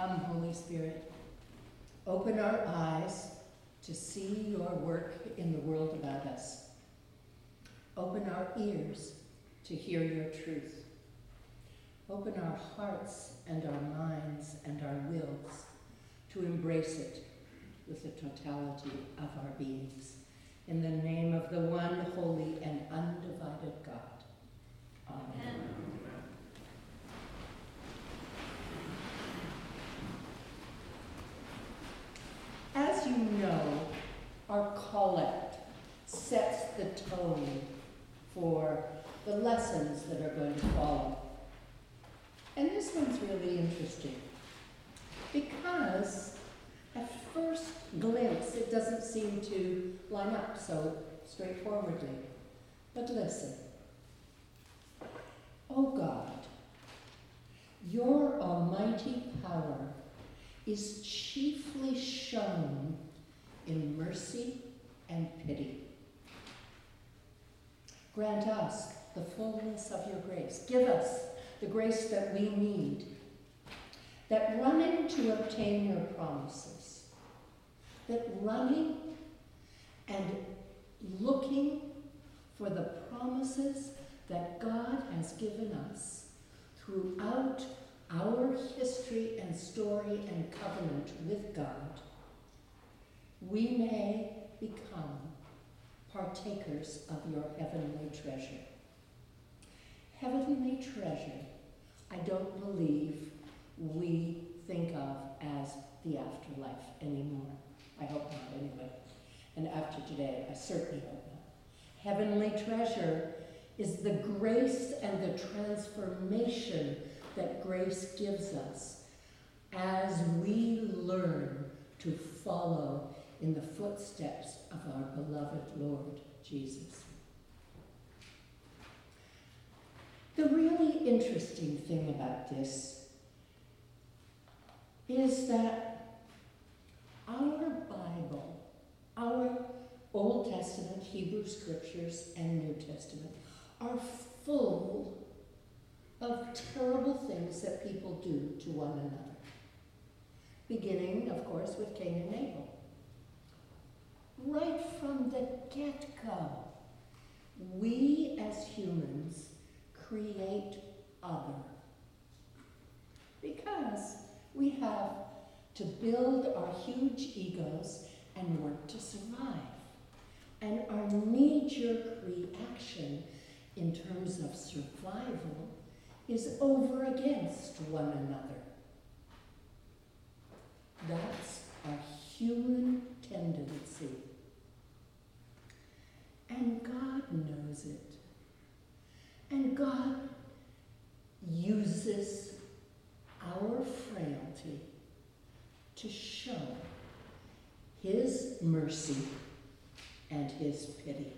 Come, Holy Spirit, open our eyes to see your work in the world about us. Open our ears to hear your truth. Open our hearts and our minds and our wills to embrace it with the totality of our beings. In the name of the one holy and undivided God. Amen. Amen. As you know, our collect sets the tone for the lessons that are going to follow. And this one's really interesting because at first glimpse it doesn't seem to line up so straightforwardly. But listen. Oh God, your almighty power is chiefly shown in mercy and pity. Grant us the fullness of your grace. Give us the grace that we need, that running to obtain your promises, that running and looking for the promises that God has given us throughout our history and story and covenant with God, we may become partakers of your heavenly treasure. Heavenly treasure, I don't believe we think of as the afterlife anymore. I hope not, anyway. And after today, I certainly hope not. Heavenly treasure is the grace and the transformation that grace gives us as we learn to follow in the footsteps of our beloved Lord Jesus. The really interesting thing about this is that our Bible, our Old Testament, Hebrew scriptures, and New Testament are full of terrible things that people do to one another. Beginning, of course, with Cain and Abel. Right from the get go, we as humans create other. Because we have to build our huge egos and work to survive. And our knee jerk reaction in terms of survival is over against one another. That's a human tendency. And God it. And God uses our frailty to show his mercy and his pity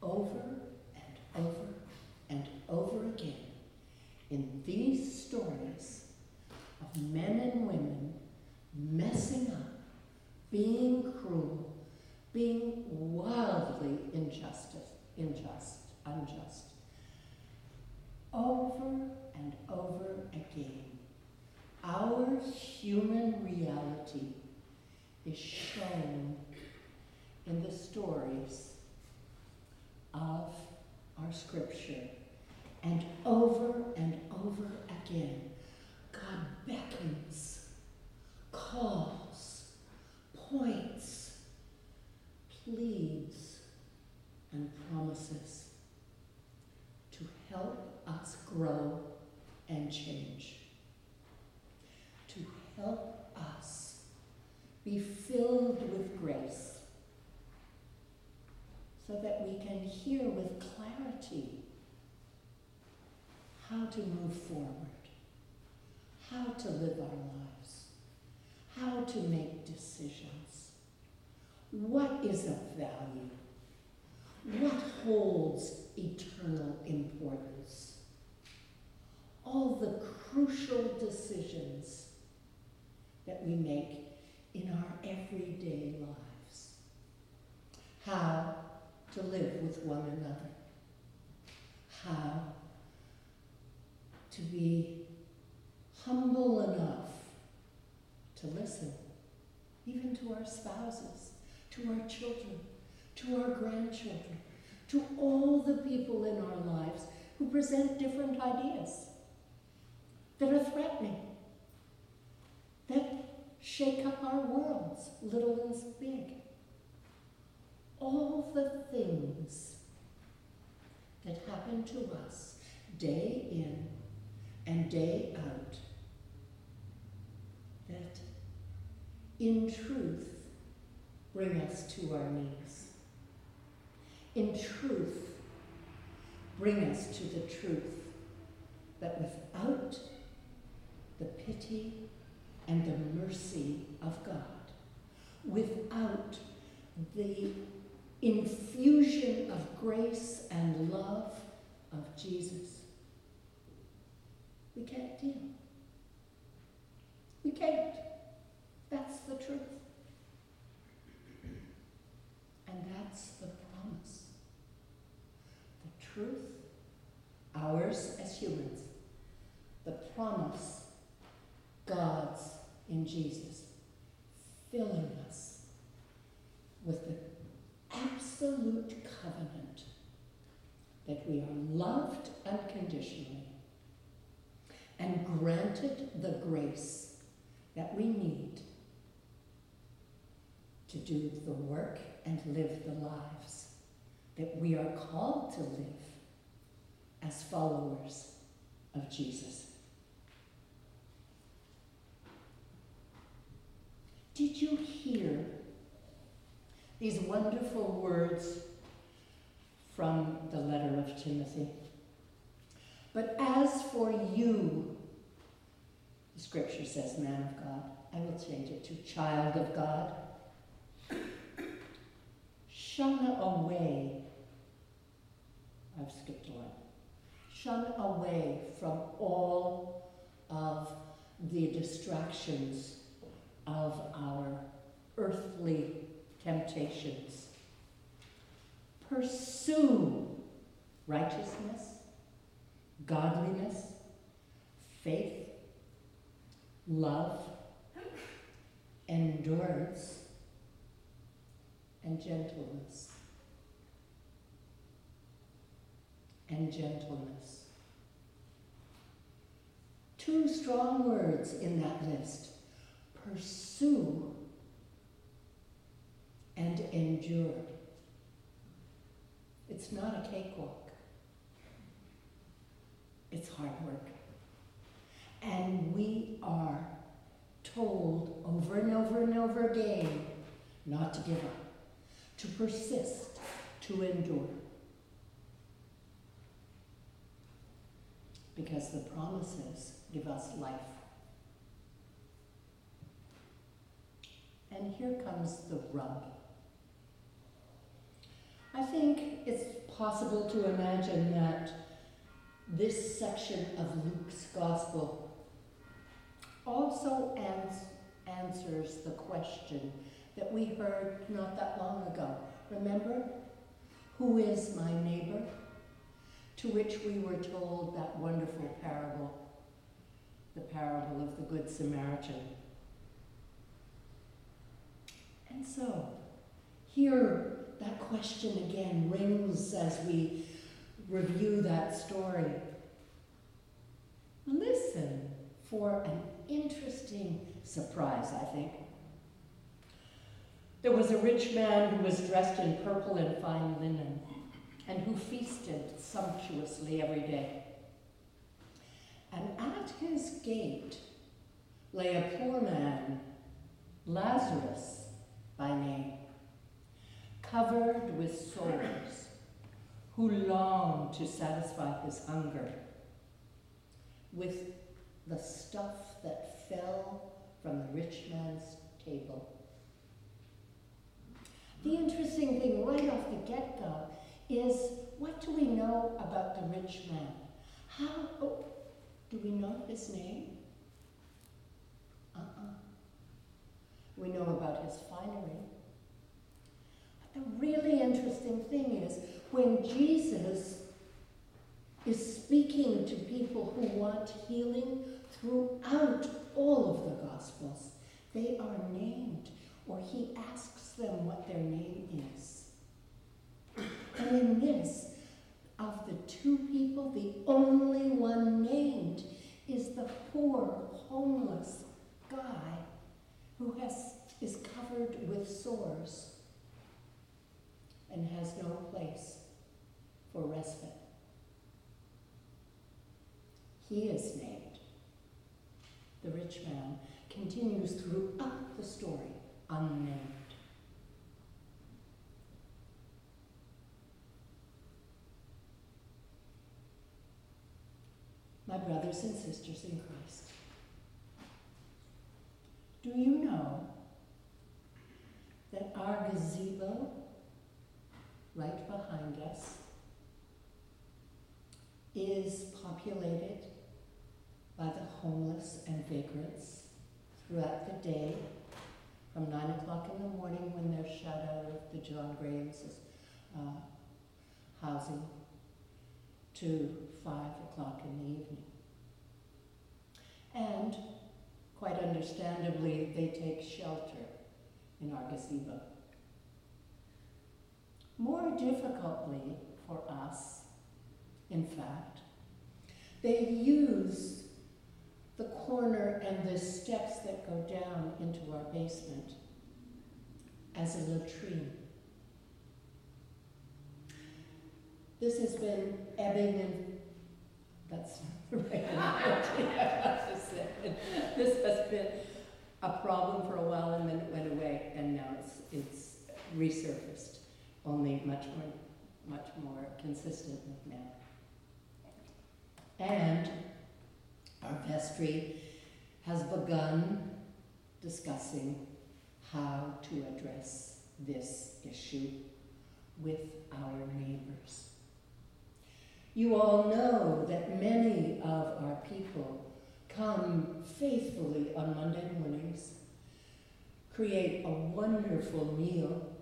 over and over and over again in these stories of men and women messing up, being cruel, being wildly injustice, unjust, unjust. Over and over again, our human reality is shown in the stories of our scripture and over and over again, God beckons, calls, points, pleads, and promises to help us grow and change, to help us be filled with grace so that we can hear with clarity how to move forward, how to live our lives, how to make decisions, what is of value, what holds eternal importance, all the crucial decisions that we make in our everyday lives, how to live with one another, how to be humble enough to listen, even to our spouses, to our children, to our grandchildren, to all the people in our lives who present different ideas that are threatening, that shake up our worlds, little and big. All the things that happen to us day in and day out that in truth bring us to our knees. In truth, bring us to the truth that without the pity and the mercy of God, without the infusion of grace and love of Jesus, we can't deal. We can't. That's the truth. And that's the truth, ours as humans, the promise, God's in Jesus, filling us with the absolute covenant that we are loved unconditionally and granted the grace that we need to do the work and live the lives that we are called to live as followers of Jesus. Did you hear these wonderful words from the letter of Timothy? But as for you, the scripture says, man of God, I will change it to child of God. Shun away, I've skipped one. Shun away from all of the distractions of our earthly temptations. Pursue righteousness, godliness, faith, love, endurance, and gentleness. And gentleness. Two strong words in that list pursue and endure. It's not a cakewalk. It's hard work. And we are told over and over and over again not to give up, to persist, to endure. Because the promises give us life. And here comes the rub. I think it's possible to imagine that this section of Luke's Gospel also ans answers the question that we heard not that long ago. Remember? Who is my neighbor? To which we were told that wonderful parable, the parable of the Good Samaritan. And so, here that question again rings as we review that story. Listen for an interesting surprise, I think. There was a rich man who was dressed in purple and fine linen, and who feasted sumptuously every day. And at his gate lay a poor man, Lazarus by name, covered with sores, who longed to satisfy his hunger with the stuff that fell from the rich man's table. The interesting thing right off the get-go is what do we know about the rich man? How, oh, do we know his name? Uh-uh. We know about his finery. But the really interesting thing is when Jesus is speaking to people who want healing throughout all of the Gospels, They are named, or he asks them what their name is. And in this, of the two people, the only one named is the poor, homeless guy who has, is covered with sores and has no place for respite. He is named. The rich man continues throughout the story unnamed. My brothers and sisters in Christ, do you know that our gazebo right behind us is populated by the homeless and vagrants throughout the day from 9 o'clock in the morning when they're shut out of the John Graham's uh, housing to 5 o'clock in the evening. And quite understandably, they take shelter in our gazebo. More difficultly for us, in fact, they use the corner and the steps that go down into our basement as a latrine. This has been ebbing and that's not the right. this has been a problem for a while and then it went away and now it's it's resurfaced, only much more much more consistent now. And our vestry has begun discussing how to address this issue with our neighbors. You all know that many of our people come faithfully on Monday mornings, create a wonderful meal,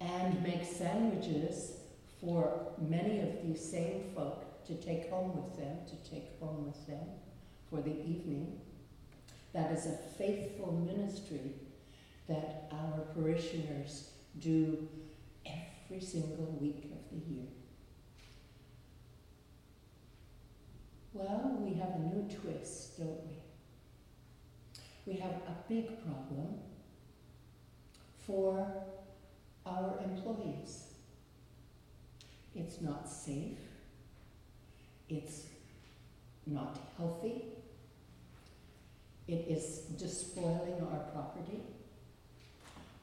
and make sandwiches for many of these same folk to take home with them, to take home with them for the evening. That is a faithful ministry that our parishioners do every single week of the year. Well, we have a new twist, don't we? We have a big problem for our employees. It's not safe it's not healthy. It is despoiling our property.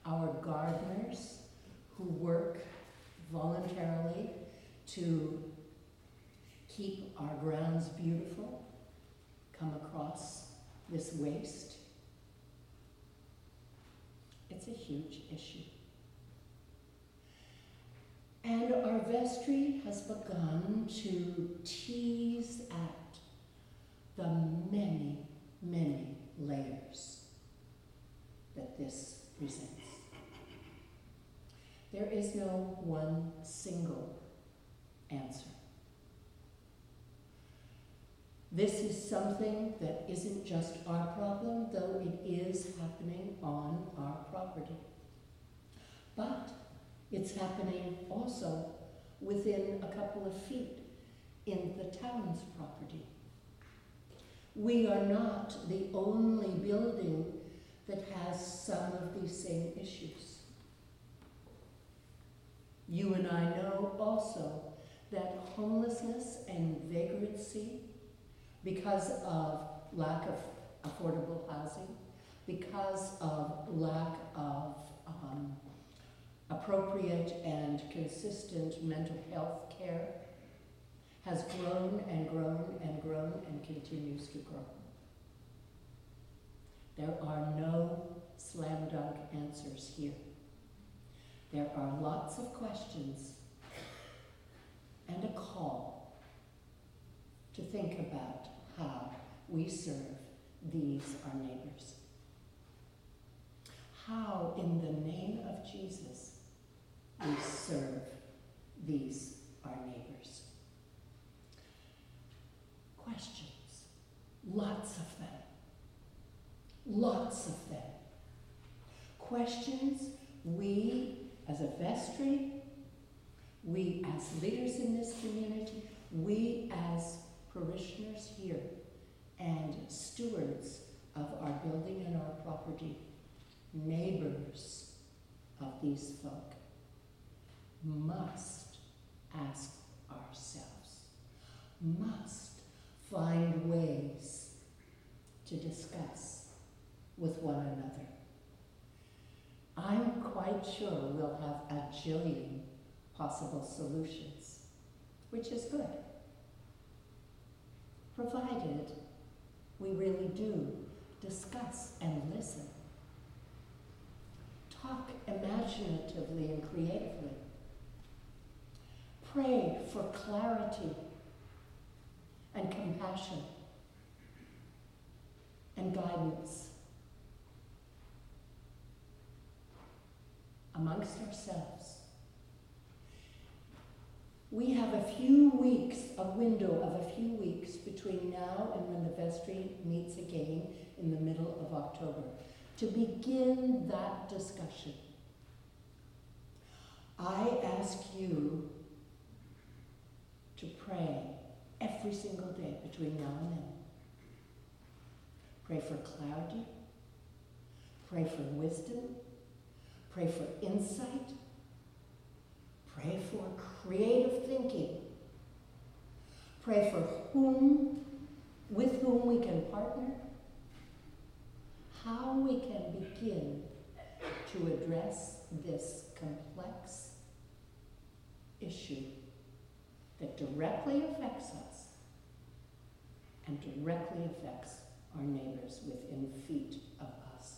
Our gardeners who work voluntarily to keep our grounds beautiful come across this waste. It's a huge issue. And our vestry has begun to tease at the many, many layers that this presents. There is no one single answer. This is something that isn't just our problem, though it is happening on our property. But it's happening also within a couple of feet in the town's property. We are not the only building that has some of these same issues. You and I know also that homelessness and vagrancy, because of lack of affordable housing, because of lack of um, appropriate and consistent mental health care has grown and grown and grown and continues to grow. There are no slam dunk answers here. There are lots of questions and a call to think about how we serve these, our neighbors. How, in the name of Jesus, we serve these, our neighbors. Questions, lots of them. Lots of them. Questions we as a vestry, we as leaders in this community, we as parishioners here, and stewards of our building and our property, neighbors of these folk, must ask ourselves, must find ways to discuss with one another. I'm quite sure we'll have a jillion possible solutions, which is good, provided we really do discuss and listen. Talk imaginatively and creatively. Pray for clarity and compassion and guidance amongst ourselves. We have a few weeks, a window of a few weeks between now and when the vestry meets again in the middle of October to begin that discussion. I ask you to pray every single day between now and then. Pray for clarity. Pray for wisdom. Pray for insight. Pray for creative thinking. Pray for whom, with whom we can partner. How we can begin to address this complex issue that directly affects us and directly affects our neighbors within feet of us.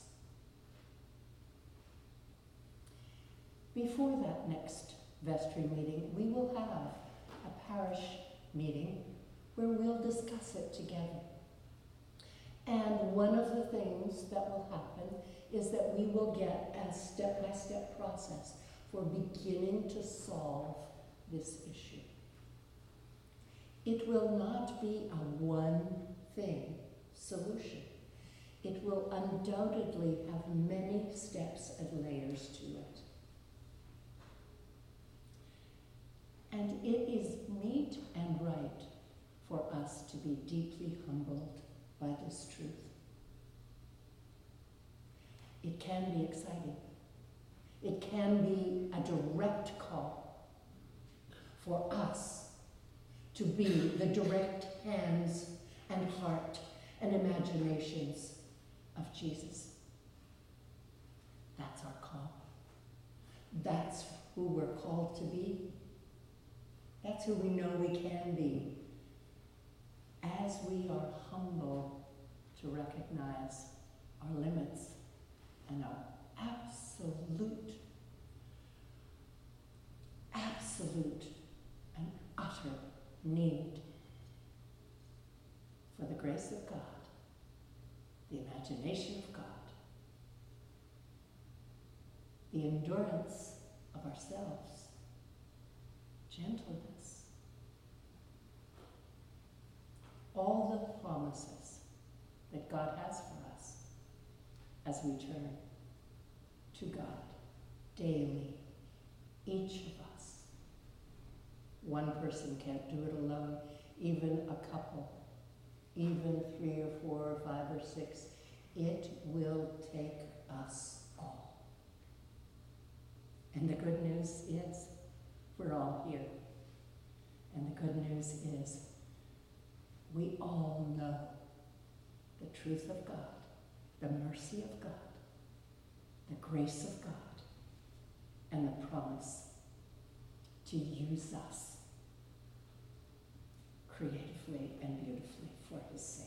Before that next vestry meeting, we will have a parish meeting where we'll discuss it together. And one of the things that will happen is that we will get a step by step process for beginning to solve this issue. It will not be a one thing solution. It will undoubtedly have many steps and layers to it. And it is meet and right for us to be deeply humbled by this truth. It can be exciting. It can be a direct call for us to be the direct hands and heart and imaginations of Jesus. That's our call. That's who we're called to be. That's who we know we can be. As we are humble to recognize our limits and our absolute, absolute and utter need for the grace of God, the imagination of God, the endurance of ourselves, gentleness, all the promises that God has for us as we turn to God daily, each of us. One person can't do it alone, even a couple, even three or four or five or six. It will take us all. And the good news is we're all here. And the good news is we all know the truth of God, the mercy of God, the grace of God, and the promise to use us creatively and beautifully for his sake.